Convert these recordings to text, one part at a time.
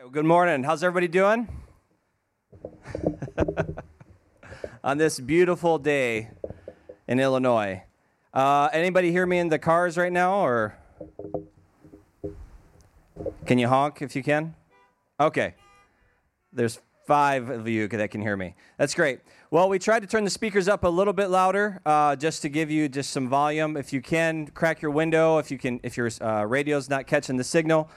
Well, good morning. How's everybody doing? On this beautiful day in Illinois. Uh, anybody hear me in the cars right now, or can you honk if you can? Okay. There's five of you that can hear me. That's great. Well, we tried to turn the speakers up a little bit louder, uh, just to give you just some volume. If you can, crack your window. If you can, if your uh, radio's not catching the signal.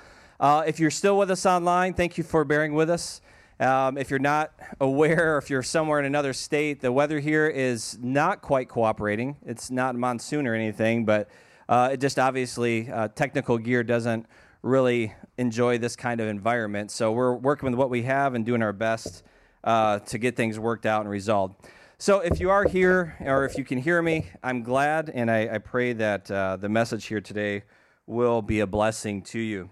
Uh, if you're still with us online, thank you for bearing with us. Um, if you're not aware, or if you're somewhere in another state, the weather here is not quite cooperating. It's not monsoon or anything, but uh, it just obviously uh, technical gear doesn't really enjoy this kind of environment. So we're working with what we have and doing our best uh, to get things worked out and resolved. So if you are here, or if you can hear me, I'm glad, and I, I pray that uh, the message here today will be a blessing to you.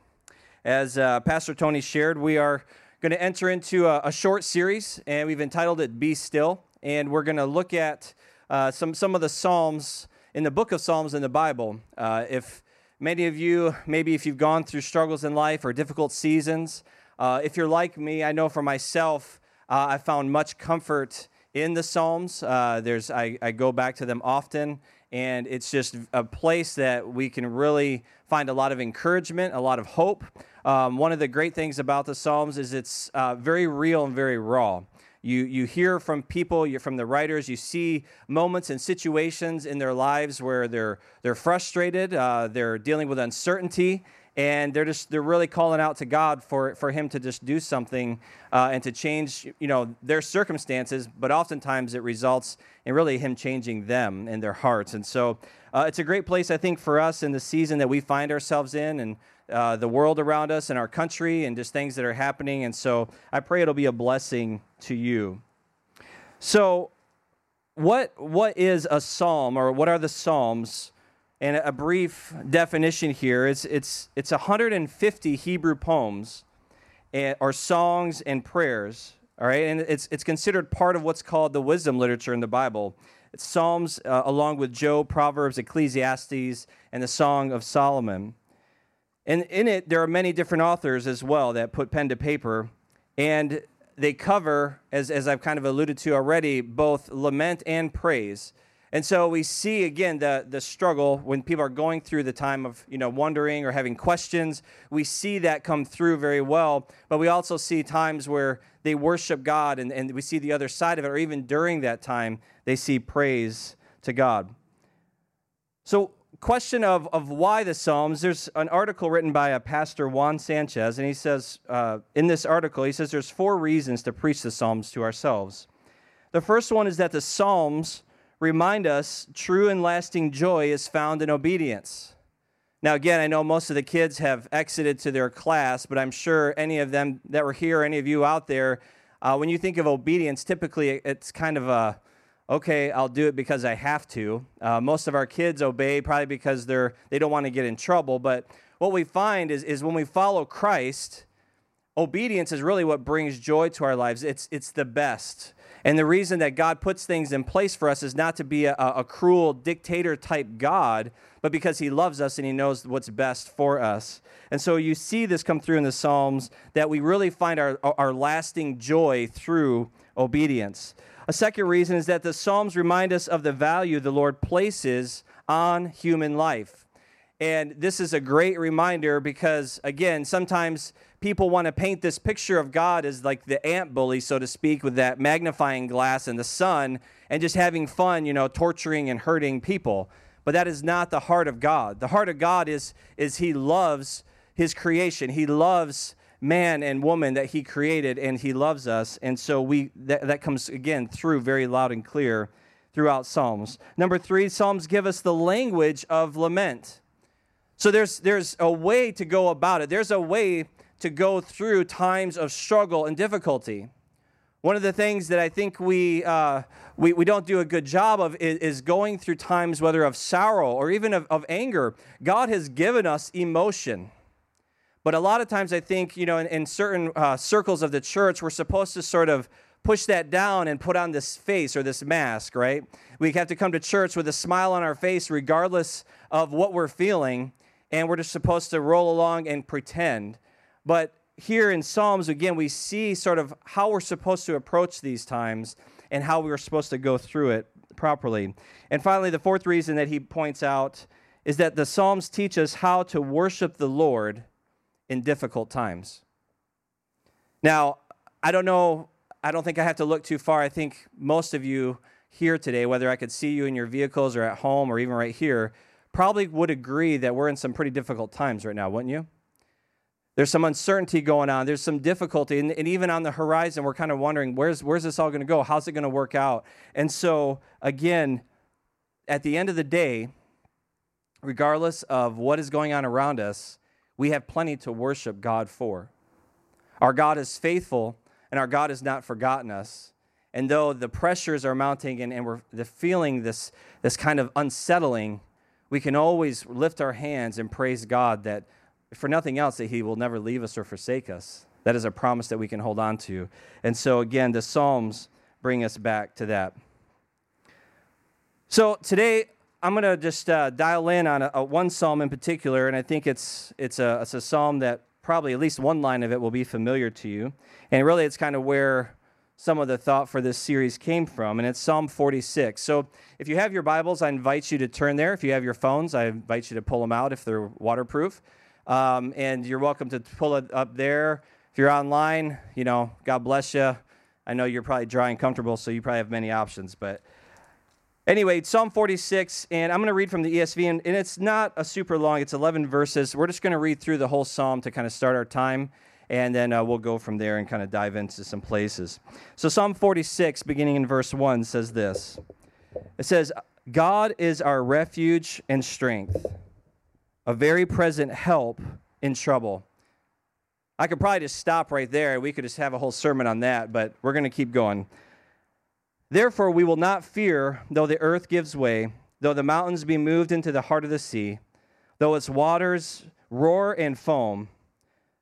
As uh, Pastor Tony shared, we are going to enter into a, a, short series, and we've entitled it Be Still. And we're going to look at uh, some, some of the Psalms in the book of Psalms in the Bible. Uh, if many of you, maybe if you've gone through struggles in life or difficult seasons, uh, if you're like me, I know for myself, uh, I found much comfort in the Psalms. Uh, there's, I, I go back to them often, and it's just a place that we can really find a lot of encouragement, a lot of hope. Um, one of the great things about the Psalms is it's uh, very real and very raw. You, you hear from people, you're from the writers, you see moments and situations in their lives where they're, they're frustrated, uh, they're dealing with uncertainty, and they're just they're really calling out to God for, for him to just do something uh, and to change you know their circumstances but oftentimes it results in really him changing them and their hearts and so uh, it's a great place I think for us in the season that we find ourselves in and uh, the world around us and our country and just things that are happening. And so I pray it'll be a blessing to you. So, what, what is a psalm or what are the psalms? And a brief definition here it's, it's it's 150 Hebrew poems or songs and prayers. All right, and it's, it's considered part of what's called the wisdom literature in the Bible. It's Psalms uh, along with Job, Proverbs, Ecclesiastes, and the Song of Solomon. And in it, there are many different authors as well that put pen to paper, and they cover, as, as I've kind of alluded to already, both lament and praise. And so we see again the, the struggle when people are going through the time of you know wondering or having questions. We see that come through very well, but we also see times where they worship God and, and we see the other side of it, or even during that time, they see praise to God. So question of, of why the Psalms, there's an article written by a pastor, Juan Sanchez, and he says, uh, in this article, he says there's four reasons to preach the Psalms to ourselves. The first one is that the Psalms remind us true and lasting joy is found in obedience. Now, again, I know most of the kids have exited to their class, but I'm sure any of them that were here, any of you out there, uh, when you think of obedience, typically it's kind of a okay, I'll do it because I have to. Uh, most of our kids obey probably because they're they don't want to get in trouble. But what we find is is when we follow Christ, obedience is really what brings joy to our lives. It's it's the best. And the reason that God puts things in place for us is not to be a, a cruel dictator type God, but because He loves us and He knows what's best for us. And so you see this come through in the Psalms that we really find our, our lasting joy through obedience. A second reason is that the Psalms remind us of the value the Lord places on human life. And this is a great reminder because, again, sometimes people want to paint this picture of God as like the ant bully, so to speak, with that magnifying glass and the sun and just having fun, you know, torturing and hurting people. But that is not the heart of God. The heart of God is, is He loves His creation, He loves man and woman that he created and he loves us and so we that, that comes again through very loud and clear throughout psalms number three psalms give us the language of lament so there's there's a way to go about it there's a way to go through times of struggle and difficulty one of the things that I think we, uh, we, we don't do a good job of is, is, going through times, whether of sorrow or even of, of anger. God has given us emotion. But a lot of times, I think, you know, in, in certain uh, circles of the church, we're supposed to sort of push that down and put on this face or this mask, right? We have to come to church with a smile on our face, regardless of what we're feeling, and we're just supposed to roll along and pretend. But here in Psalms, again, we see sort of how we're supposed to approach these times and how we are supposed to go through it properly. And finally, the fourth reason that he points out is that the Psalms teach us how to worship the Lord in difficult times. Now, I don't know, I don't think I have to look too far. I think most of you here today, whether I could see you in your vehicles or at home or even right here, probably would agree that we're in some pretty difficult times right now, wouldn't you? There's some uncertainty going on. There's some difficulty. And, and even on the horizon, we're kind of wondering where's, where's this all going to go? How's it going to work out? And so, again, at the end of the day, regardless of what is going on around us, we have plenty to worship God for. Our God is faithful, and our God has not forgotten us. And though the pressures are mounting and, and we're the feeling this, this kind of unsettling, we can always lift our hands and praise God that for nothing else, that He will never leave us or forsake us. That is a promise that we can hold on to. And so, again, the Psalms bring us back to that. So, today, I'm going to just uh, dial in on a, a, one psalm in particular, and I think it's, it's, a, it's a psalm that probably at least one line of it will be familiar to you. And really, it's kind of where some of the thought for this series came from, and it's Psalm 46. So if you have your Bibles, I invite you to turn there. If you have your phones, I invite you to pull them out if they're waterproof. Um, and you're welcome to pull it up there. If you're online, you know, God bless you. I know you're probably dry and comfortable, so you probably have many options. But anyway, Psalm 46, and I'm going to read from the ESV, and, and it's not a super long, it's 11 verses. We're just going to read through the whole psalm to kind of start our time, and then uh, we'll go from there and kind of dive into some places. So, Psalm 46, beginning in verse 1, says this It says, God is our refuge and strength a very present help in trouble. I could probably just stop right there. We could just have a whole sermon on that, but we're going to keep going. Therefore, we will not fear, though the earth gives way, though the mountains be moved into the heart of the sea, though its waters roar and foam,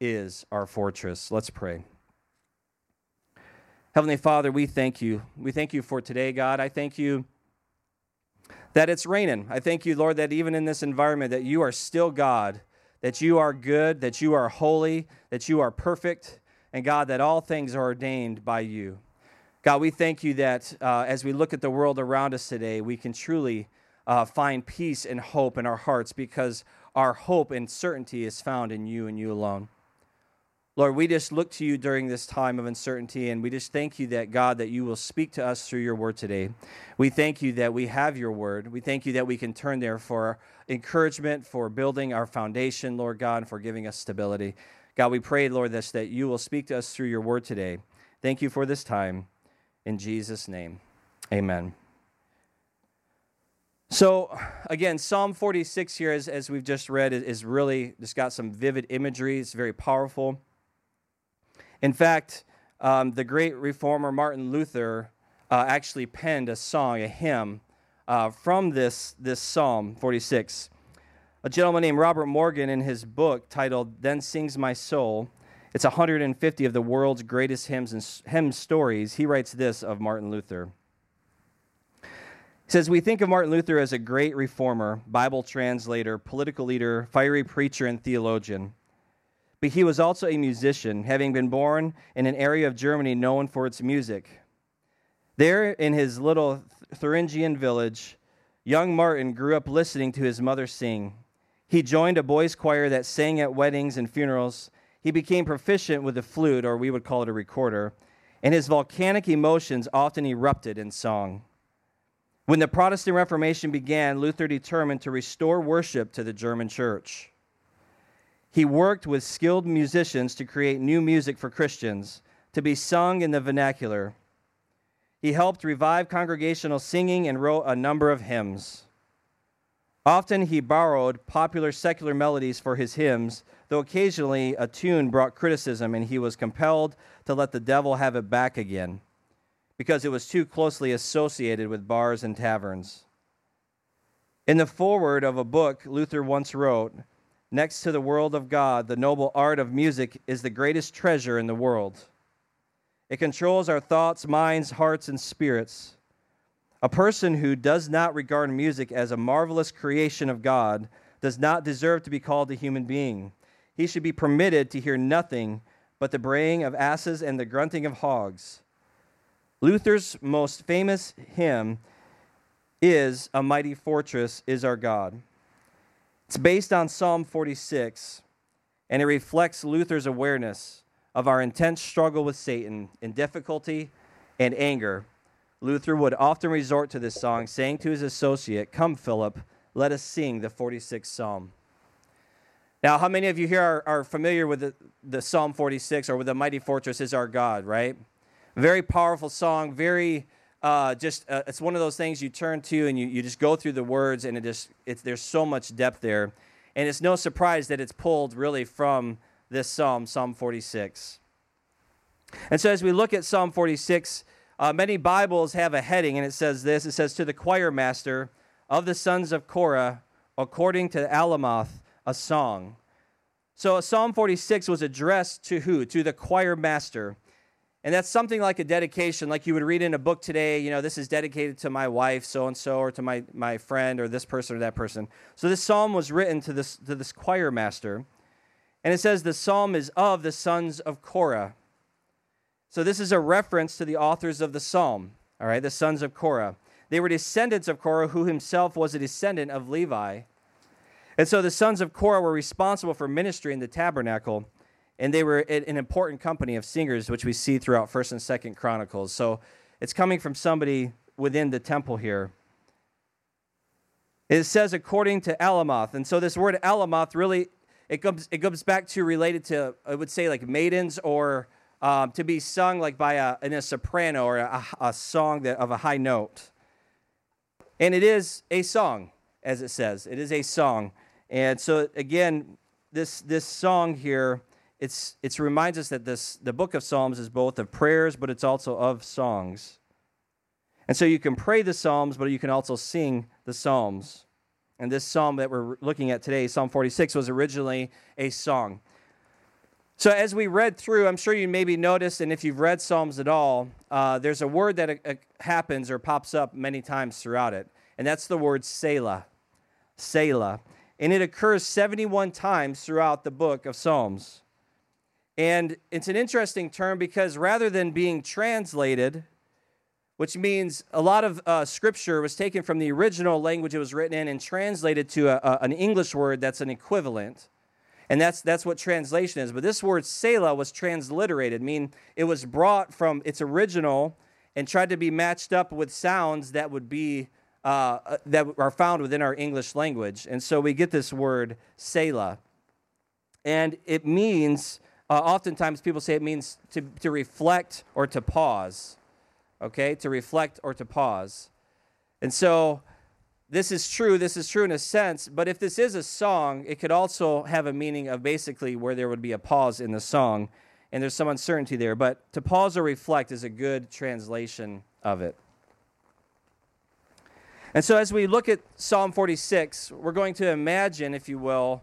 is our fortress. Let's pray. Heavenly Father, we thank you. We thank you for today, God. I thank you that it's raining. I thank you, Lord, that even in this environment that you are still God, that you are good, that you are holy, that you are perfect, and God, that all things are ordained by you. God, we thank you that uh, as we look at the world around us today, we can truly uh, find peace and hope in our hearts because our hope and certainty is found in you and you alone. Lord, we just look to you during this time of uncertainty, and we just thank you that, God, that you will speak to us through your word today. We thank you that we have your word. We thank you that we can turn there for encouragement, for building our foundation, Lord God, and for giving us stability. God, we pray, Lord, this, that you will speak to us through your word today. Thank you for this time. In Jesus' name, amen. So, again, Psalm 46 here, as, as we've just read, is really just got some vivid imagery. It's very powerful. In fact, um, the great reformer Martin Luther uh, actually penned a song, a hymn, uh, from this, this Psalm 46. A gentleman named Robert Morgan, in his book titled Then Sings My Soul, it's 150 of the world's greatest hymns and hymn stories. He writes this of Martin Luther. He says, We think of Martin Luther as a great reformer, Bible translator, political leader, fiery preacher, and theologian but he was also a musician, having been born in an area of Germany known for its music. There, in his little Thuringian village, young Martin grew up listening to his mother sing. He joined a boys' choir that sang at weddings and funerals. he became proficient with the flute, or we would call it a recorder, and his volcanic emotions often erupted in song. When the Protestant Reformation began, Luther determined to restore worship to the German church. He worked with skilled musicians to create new music for Christians to be sung in the vernacular. He helped revive congregational singing and wrote a number of hymns. Often he borrowed popular secular melodies for his hymns, though occasionally a tune brought criticism and he was compelled to let the devil have it back again because it was too closely associated with bars and taverns. In the foreword of a book Luther once wrote, Next to the world of God, the noble art of music is the greatest treasure in the world. It controls our thoughts, minds, hearts, and spirits. A person who does not regard music as a marvelous creation of God does not deserve to be called a human being. He should be permitted to hear nothing but the braying of asses and the grunting of hogs. Luther's most famous hymn is A Mighty Fortress is Our God. It's based on Psalm 46, and it reflects Luther's awareness of our intense struggle with Satan in difficulty and anger Luther would often resort to this song, saying to his associate, Come, Philip, let us sing the 46th Psalm. Now, how many of you here are, are familiar with the, the, Psalm 46 or with the mighty fortress is our God, right? Very powerful song, very uh, just, uh, it's one of those things you turn to and you, you just go through the words and it just, it's, there's so much depth there. And it's no surprise that it's pulled really from this Psalm, Psalm 46. And so as we look at Psalm 46, uh, many Bibles have a heading, and it says this it says, To the choir master of the sons of Korah, according to Alamoth, a song. So Psalm 46 was addressed to who? To the choir master. And that's something like a dedication, like you would read in a book today, you know, this is dedicated to my wife, so and so, or to my, my friend, or this person or that person. So this psalm was written to this, to this choir master. And it says the psalm is of the sons of Korah. So this is a reference to the authors of the psalm, all right, the sons of Korah. They were descendants of Korah, who himself was a descendant of Levi. And so the sons of Korah were responsible for ministry in the tabernacle, and they were an important company of singers, which we see throughout 1st and 2nd Chronicles. So it's coming from somebody within the temple here. It says according to Alamoth. And so this word Alamoth really it comes it goes back to related to I would say like maidens or um, to be sung like by a, in a soprano or a, a song that, of a high note. And it is a song, as it says. It is a song. And so, again, this, this song here, it's, it reminds us that this, the book of Psalms is both of prayers, but it's also of songs. And so you can pray the Psalms, but you can also sing the Psalms. And this psalm that we're looking at today, Psalm 46, was originally a song. So, as we read through, I'm sure you maybe noticed, and if you've read Psalms at all, uh, there's a word that uh, happens or pops up many times throughout it, and that's the word Selah. Selah. And it occurs 71 times throughout the book of Psalms. And it's an interesting term because rather than being translated, which means a lot of uh, scripture was taken from the original language it was written in and translated to a, a, an English word that's an equivalent. And that's, that's what translation is. But this word Selah was transliterated, meaning it was brought from its original and tried to be matched up with sounds that would be uh, uh, that are found within our English language. And so we get this word Selah. And it means, uh, oftentimes people say it means to, to reflect or to pause. Okay? To reflect or to pause. And so this is true, this is true in a sense, but if this is a song, it could also have a meaning of basically where there would be a pause in the song, and there's some uncertainty there. But to pause or reflect is a good translation of it. And so as we look at Psalm 46, we're going to imagine, if you will,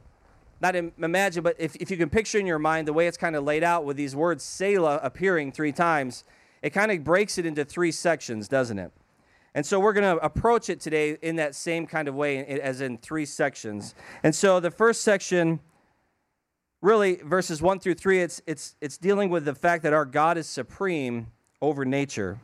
not imagine, but if, if you can picture in your mind the way it's kind of laid out with these words Selah appearing three times, it kind of breaks it into three sections, doesn't it? And so we're going to approach it today in that same kind of way, as in three sections. And so the first section, really, verses one through three, it's, it's, it's dealing with the fact that our God is supreme over nature.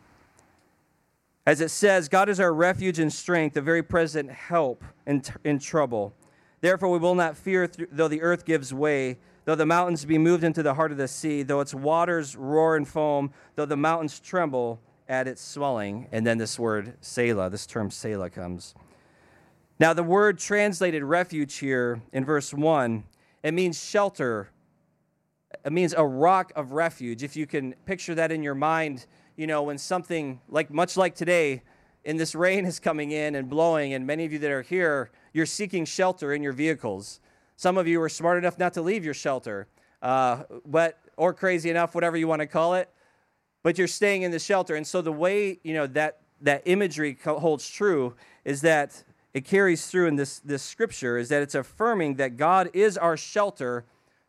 As it says, God is our refuge and strength, a very present help in, in trouble. Therefore, we will not fear, though the earth gives way, Though the mountains be moved into the heart of the sea, though its waters roar and foam, though the mountains tremble at its swelling. And then this word, Selah, this term Selah comes. Now, the word translated refuge here in verse 1, it means shelter. It means a rock of refuge. If you can picture that in your mind, you know, when something like much like today, and this rain is coming in and blowing, and many of you that are here, you're seeking shelter in your vehicles. Some of you are smart enough not to leave your shelter, uh, but or crazy enough, whatever you want to call it, but you're staying in the shelter. And so the way you know that that imagery holds true is that it carries through in this, this scripture is that it's affirming that God is our shelter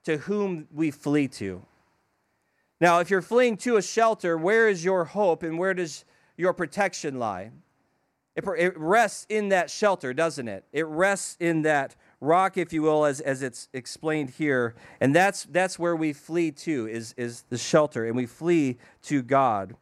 to whom we flee to. Now, if you're fleeing to a shelter, where is your hope and where does your protection lie? It, it rests in that shelter, doesn't it? It rests in that rock, if you will, as, as it's explained here. And that's, that's where we flee to, is, is the shelter, and we flee to God.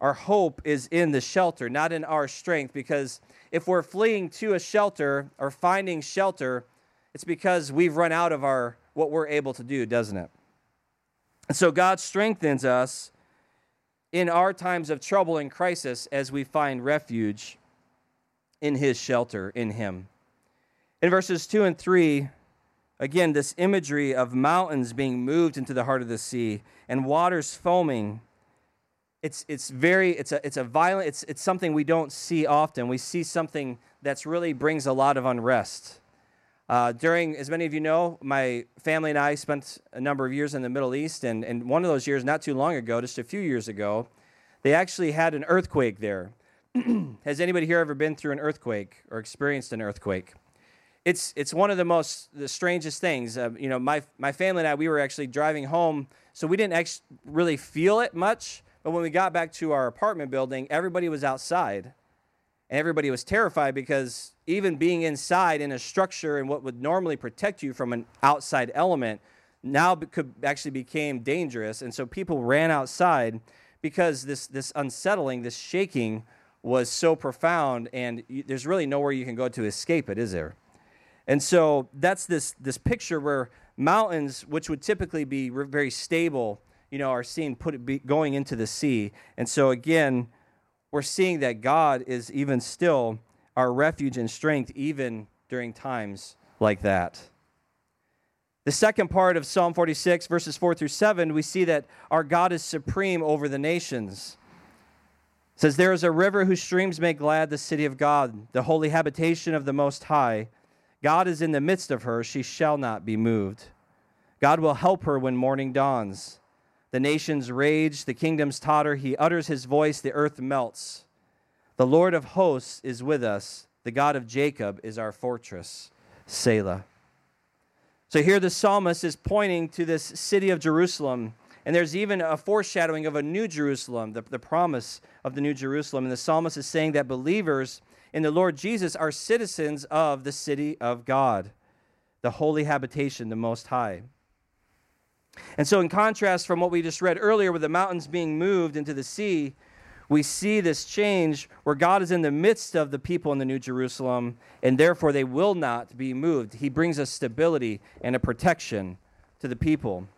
Our hope is in the shelter, not in our strength, because if we're fleeing to a shelter or finding shelter, it's because we've run out of our what we're able to do, doesn't it? And so God strengthens us in our times of trouble and crisis as we find refuge in his shelter in him. In verses 2 and 3, again, this imagery of mountains being moved into the heart of the sea and waters foaming it's, it's very it's a, it's a violent it's, it's something we don't see often. We see something that's really brings a lot of unrest. Uh, during as many of you know my family and i spent a number of years in the middle east and, and one of those years not too long ago just a few years ago they actually had an earthquake there has anybody here ever been through an earthquake or experienced an earthquake it's, it's one of the most the strangest things uh, you know my, my family and i we were actually driving home so we didn't ex- really feel it much but when we got back to our apartment building, everybody was outside. And everybody was terrified because even being inside in a structure and what would normally protect you from an outside element now could actually became dangerous. And so people ran outside because this, this unsettling, this shaking was so profound, and you, there's really nowhere you can go to escape it, is there? And so that's this, this picture where mountains, which would typically be very stable, you know, are seen put be, going into the sea. And so again, we're seeing that God is even still our refuge and strength, even during times like that. The second part of Psalm 46, verses 4 through 7, we see that our God is supreme over the nations. Says, There is a river whose streams make glad the city of God, the holy habitation of the Most High. God is in the midst of her, she shall not be moved. God will help her when morning dawns. The nations rage, the kingdoms totter. He utters his voice, the earth melts. The Lord of hosts is with us. The God of Jacob is our fortress. Selah. So here the psalmist is pointing to this city of Jerusalem. And there's even a foreshadowing of a new Jerusalem, the, the promise of the new Jerusalem. And the psalmist is saying that believers in the Lord Jesus are citizens of the city of God, the holy habitation, the Most High. And so, in contrast from what we just read earlier with the mountains being moved into the sea, we see this change where God is in the midst of the people in the New Jerusalem, and therefore they will not be moved. He brings a stability and a protection to the people.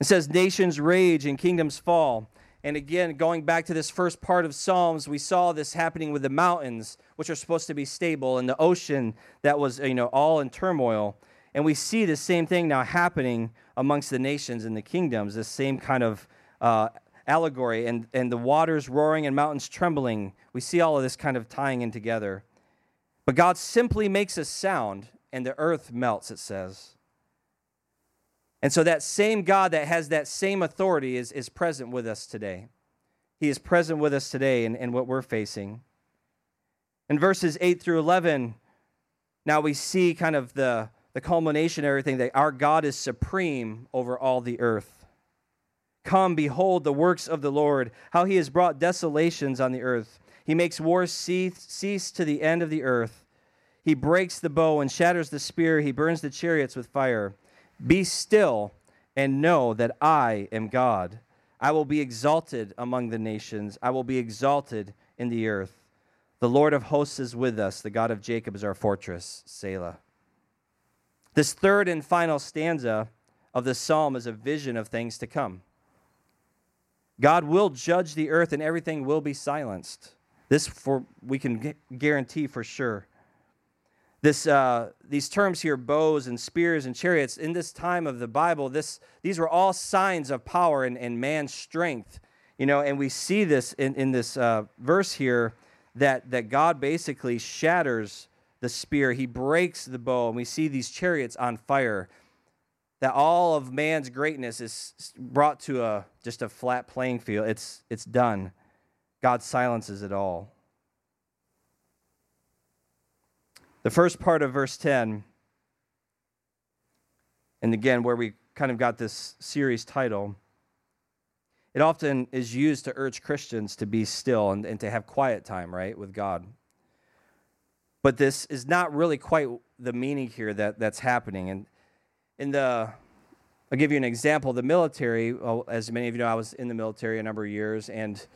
It says, Nations rage and kingdoms fall. And again, going back to this first part of Psalms, we saw this happening with the mountains, which are supposed to be stable, and the ocean that was, you know, all in turmoil. And we see the same thing now happening amongst the nations and the kingdoms, this same kind of uh, allegory, and, and the waters roaring and mountains trembling. We see all of this kind of tying in together. But God simply makes a sound, and the earth melts, it says. And so that same God that has that same authority is, is present with us today. He is present with us today in, in what we're facing. In verses 8 through 11, now we see kind of the, the culmination of everything that our God is supreme over all the earth. Come, behold the works of the Lord, how he has brought desolations on the earth. He makes wars cease to the end of the earth. He breaks the bow and shatters the spear. He burns the chariots with fire. Be still and know that I am God. I will be exalted among the nations, I will be exalted in the earth. The Lord of hosts is with us. The God of Jacob is our fortress. Selah. This third and final stanza of the psalm is a vision of things to come. God will judge the earth and everything will be silenced. This for we can guarantee for sure. This, uh, these terms here, bows and spears and chariots, in this time of the Bible, this, these were all signs of power and, and man's strength. You know, and we see this in, in this uh, verse here that, that God basically shatters the spear, he breaks the bow, and we see these chariots on fire. That all of man's greatness is brought to a just a flat playing field. It's, it's done. God silences it all. The first part of verse 10, and again, where we kind of got this series title, it often is used to urge Christians to be still and, and to have quiet time, right, with God. But this is not really quite the meaning here that, that's happening. And in the, I'll give you an example. The military, well, as many of you know, I was in the military a number of years, and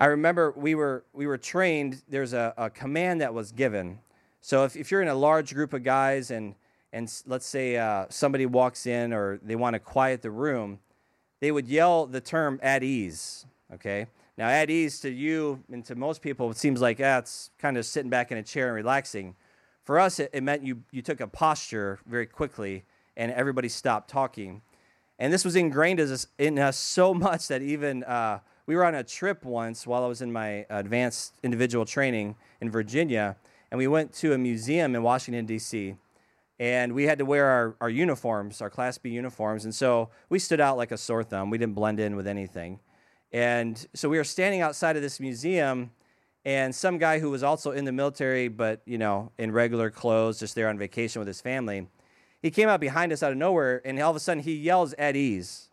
I remember we were we were trained. There's a, a command that was given. So if, if you're in a large group of guys and and let's say uh, somebody walks in or they want to quiet the room, they would yell the term "at ease." Okay. Now, at ease to you and to most people, it seems like ah, kind of sitting back in a chair and relaxing. For us, it, it meant you you took a posture very quickly and everybody stopped talking. And this was ingrained in us so much that even uh, we were on a trip once while I was in my advanced individual training in Virginia, and we went to a museum in Washington, D.C. And we had to wear our, our uniforms, our Class B uniforms. And so we stood out like a sore thumb. We didn't blend in with anything. And so we were standing outside of this museum, and some guy who was also in the military, but, you know, in regular clothes, just there on vacation with his family, he came out behind us out of nowhere, and all of a sudden he yells at ease.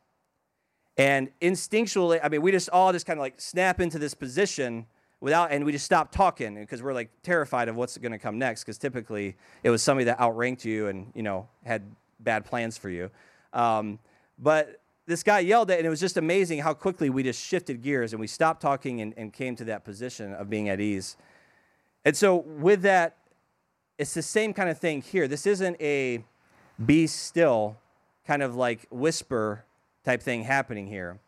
And instinctually, I mean, we just all just kind of like snap into this position without, and we just stopped talking because we're like terrified of what's going to come next. Because typically it was somebody that outranked you and you know had bad plans for you. Um, but this guy yelled at, and it was just amazing how quickly we just shifted gears and we stopped talking and, and came to that position of being at ease. And so with that, it's the same kind of thing here. This isn't a be still kind of like whisper type thing happening here.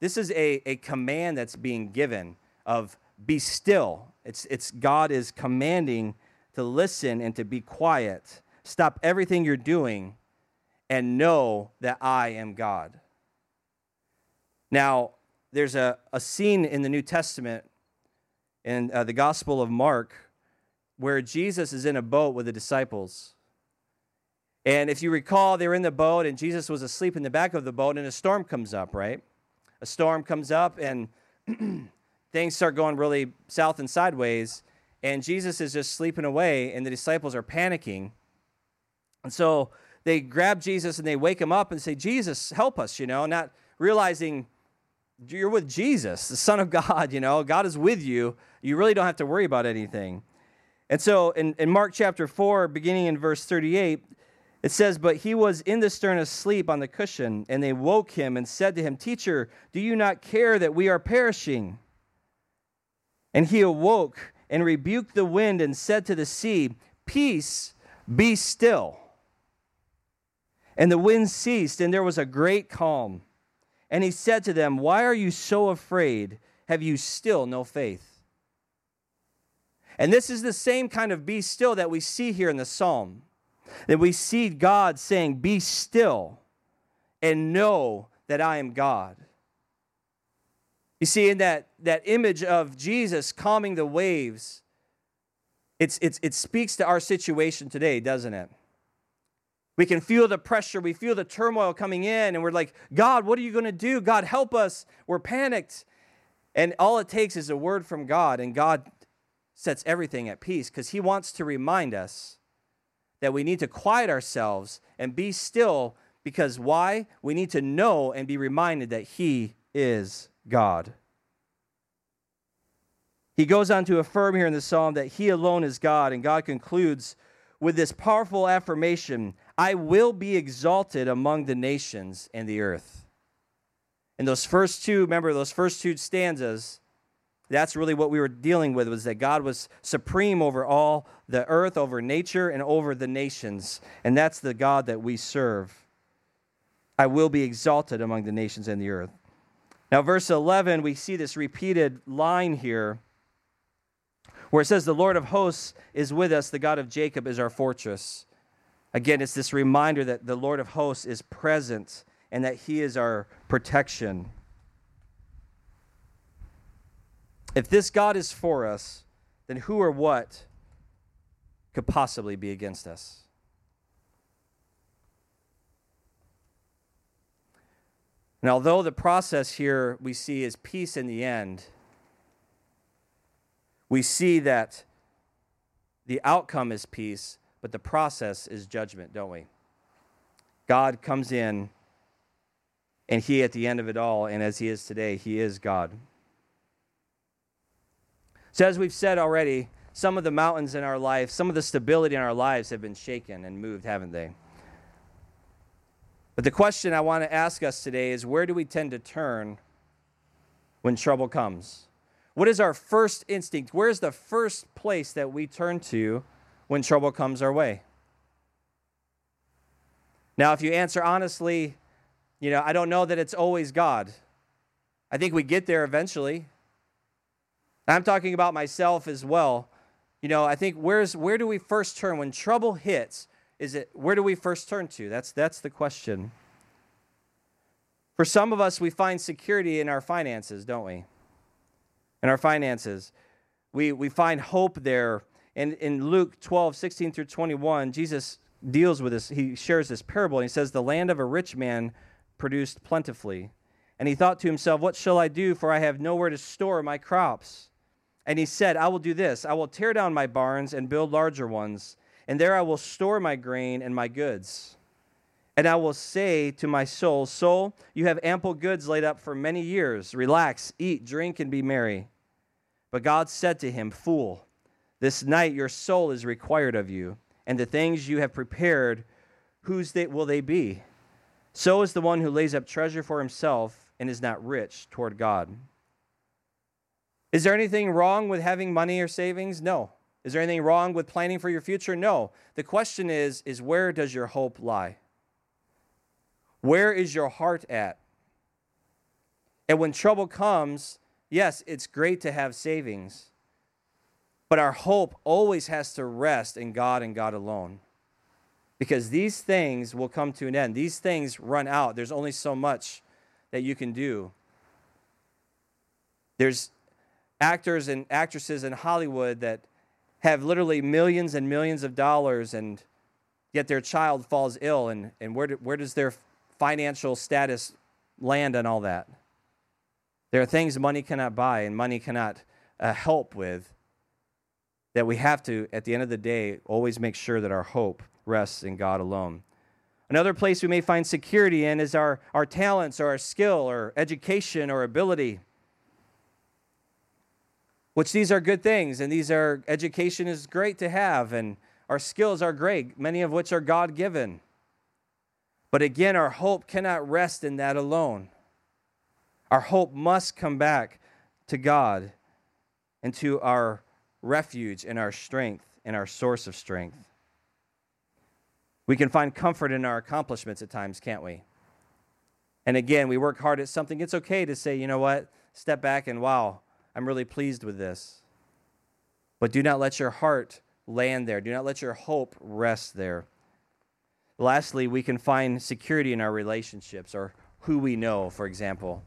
This is a, a command that's being given of be still. It's, it's God is commanding to listen and to be quiet. Stop everything you're doing and know that I am God. Now, there's a, a scene in the New Testament in uh, the Gospel of Mark where Jesus is in a boat with the disciples. And if you recall, they were in the boat, and Jesus was asleep in the back of the boat, and a storm comes up, right? A storm comes up, and things start going really south and sideways. And Jesus is just sleeping away, and the disciples are panicking. And so they grab Jesus and they wake him up and say, Jesus, help us, you know, not realizing you're with Jesus, the Son of God, you know, God is with you. You really don't have to worry about anything. And so in, in Mark chapter 4, beginning in verse 38, it says, But he was in the stern asleep on the cushion, and they woke him and said to him, Teacher, do you not care that we are perishing? And he awoke and rebuked the wind and said to the sea, Peace, be still. And the wind ceased, and there was a great calm. And he said to them, Why are you so afraid? Have you still no faith? And this is the same kind of be still that we see here in the psalm. That we see God saying, Be still and know that I am God. You see, in that, that image of Jesus calming the waves, it's, it's, it speaks to our situation today, doesn't it? We can feel the pressure, we feel the turmoil coming in, and we're like, God, what are you going to do? God, help us. We're panicked. And all it takes is a word from God, and God sets everything at peace because He wants to remind us that we need to quiet ourselves and be still because why? We need to know and be reminded that He is God. He goes on to affirm here in the psalm that He alone is God, and God concludes with this powerful affirmation I will be exalted among the nations and the earth. And those first two, remember those first two stanzas, That's really what we were dealing with was that God was supreme over all the earth, over nature, and over the nations. And that's the God that we serve. I will be exalted among the nations and the earth. Now, verse 11, we see this repeated line here where it says, The Lord of hosts is with us, the God of Jacob is our fortress. Again, it's this reminder that the Lord of hosts is present and that he is our protection. If this God is for us, then who or what could possibly be against us? And although the process here we see is peace in the end, we see that the outcome is peace, but the process is judgment, don't we? God comes in, and He, at the end of it all, and as He is today, He is God. So, as we've said already, some of the mountains in our life, some of the stability in our lives have been shaken and moved, haven't they? But the question I want to ask us today is where do we tend to turn when trouble comes? What is our first instinct? Where's the first place that we turn to when trouble comes our way? Now, if you answer honestly, you know, I don't know that it's always God. I think we get there eventually. I'm talking about myself as well. You know, I think where's where do we first turn when trouble hits? Is it where do we first turn to? That's that's the question. For some of us, we find security in our finances, don't we? In our finances. We, we find hope there. And in Luke 12, 16 through 21, Jesus deals with this. He shares this parable. And he says, The land of a rich man produced plentifully. And he thought to himself, What shall I do? For I have nowhere to store my crops. And he said, I will do this I will tear down my barns and build larger ones and there I will store my grain and my goods. And I will say to my soul, Soul, you have ample goods laid up for many years. Relax, eat, drink, and be merry. But God said to him, Fool, this night your soul is required of you, and the things you have prepared, whose they, will they be? So is the one who lays up treasure for himself and is not rich toward God. Is there anything wrong with having money or savings? No. Is there anything wrong with planning for your future? No. The question is is where does your hope lie? Where is your heart at? And when trouble comes, yes, it's great to have savings. But our hope always has to rest in God and God alone. Because these things will come to an end. These things run out. There's only so much that you can do. There's actors and actresses in Hollywood that have literally millions and millions of dollars, and yet their child falls ill, and, and where, do, where does their financial status land on all that? There are things money cannot buy and money cannot uh, help with that we have to, at the end of the day, always make sure that our hope rests in God alone. Another place we may find security in is our, our talents or our skill or education or ability which these are good things and these are education is great to have and our skills are great many of which are god-given. But again our hope cannot rest in that alone. Our hope must come back to god and to our refuge and our strength and our source of strength. We can find comfort in our accomplishments at times can't we? And again we work hard at something. It's okay to say you know what? Step back and wow I'm really pleased with this. But do not let your heart land there. Do not let your hope rest there. Lastly, we can find security in our relationships or who we know, for example.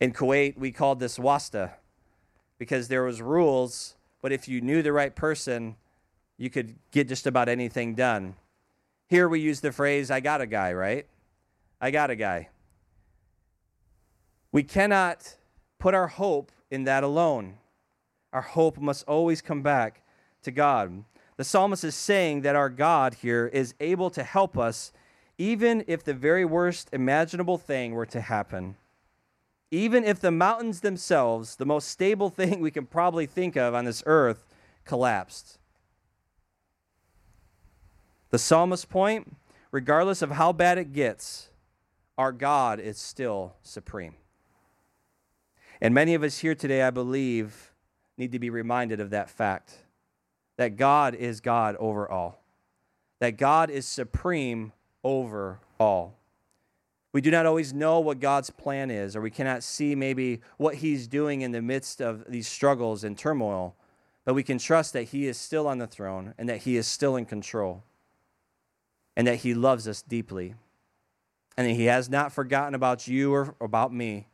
In Kuwait, we called this wasta because there was rules, but if you knew the right person, you could get just about anything done. Here we use the phrase, I got a guy, right? I got a guy. We cannot put our hope in that alone. Our hope must always come back to God. The psalmist is saying that our God here is able to help us even if the very worst imaginable thing were to happen. Even if the mountains themselves, the most stable thing we can probably think of on this earth, collapsed. The psalmist's point regardless of how bad it gets, our God is still supreme. And many of us here today, I believe, need to be reminded of that fact that God is God over all, that God is supreme over all. We do not always know what God's plan is, or we cannot see maybe what He's doing in the midst of these struggles and turmoil, but we can trust that He is still on the throne and that He is still in control and that He loves us deeply and that He has not forgotten about you or about me,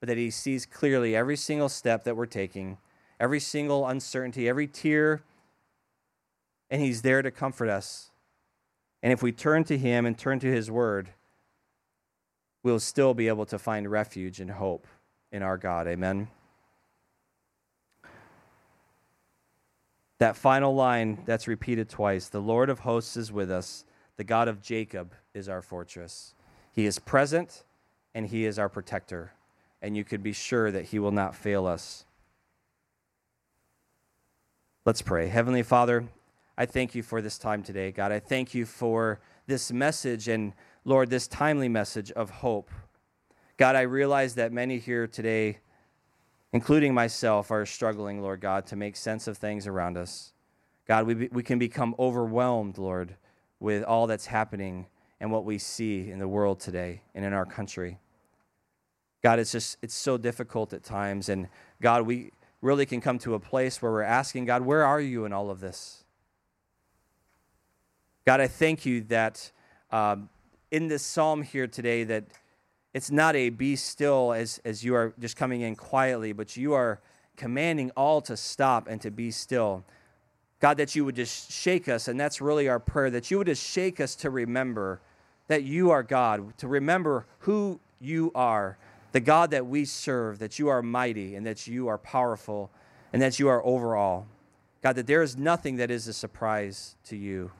but that He sees clearly every single step that we're taking, every single uncertainty, every tear, and He's there to comfort us. And if we turn to Him and turn to His Word, we'll still be able to find refuge and hope in our God. Amen. That final line that's repeated twice the Lord of hosts is with us, the God of Jacob is our fortress. He is present and he is our protector, and you could be sure that he will not fail us. Let's pray. Heavenly Father, I thank you for this time today. God, I thank you for this message and Lord, this timely message of hope. God, I realize that many here today, including myself, are struggling, Lord God, to make sense of things around us. God, we, we can become overwhelmed, Lord, with all that's happening and what we see in the world today and in our country. God, it's just, it's so difficult at times. And God, we really can come to a place where we're asking, God, where are you in all of this? God, I thank you that um, in this psalm here today that it's not a be still as, as you are just coming in quietly, but you are commanding all to stop and to be still. God, that you would just shake us, and that's really our prayer, that you would just shake us to remember that you are God, to remember who you are, the God that we serve, that you are mighty and that you are powerful and that you are over all. God, that there is nothing that is a surprise to you.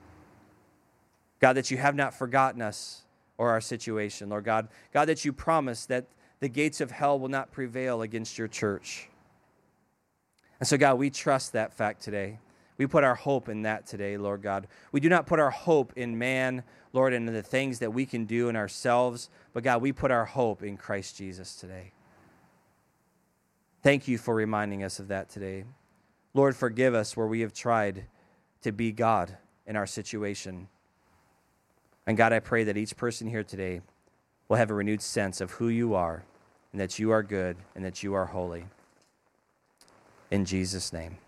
God, that you have not forgotten us or our situation, Lord God. God, that you promise that the gates of hell will not prevail against your church. And so, God, we trust that fact today. We put our hope in that today, Lord God. We do not put our hope in man, Lord, and in the things that we can do in ourselves, but God, we put our hope in Christ Jesus today. Thank you for reminding us of that today. Lord, forgive us where we have tried to be God in our situation. And God, I pray that each person here today will have a renewed sense of who you are and that you are good and that you are holy. In Jesus' name,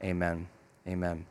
amen. Amen.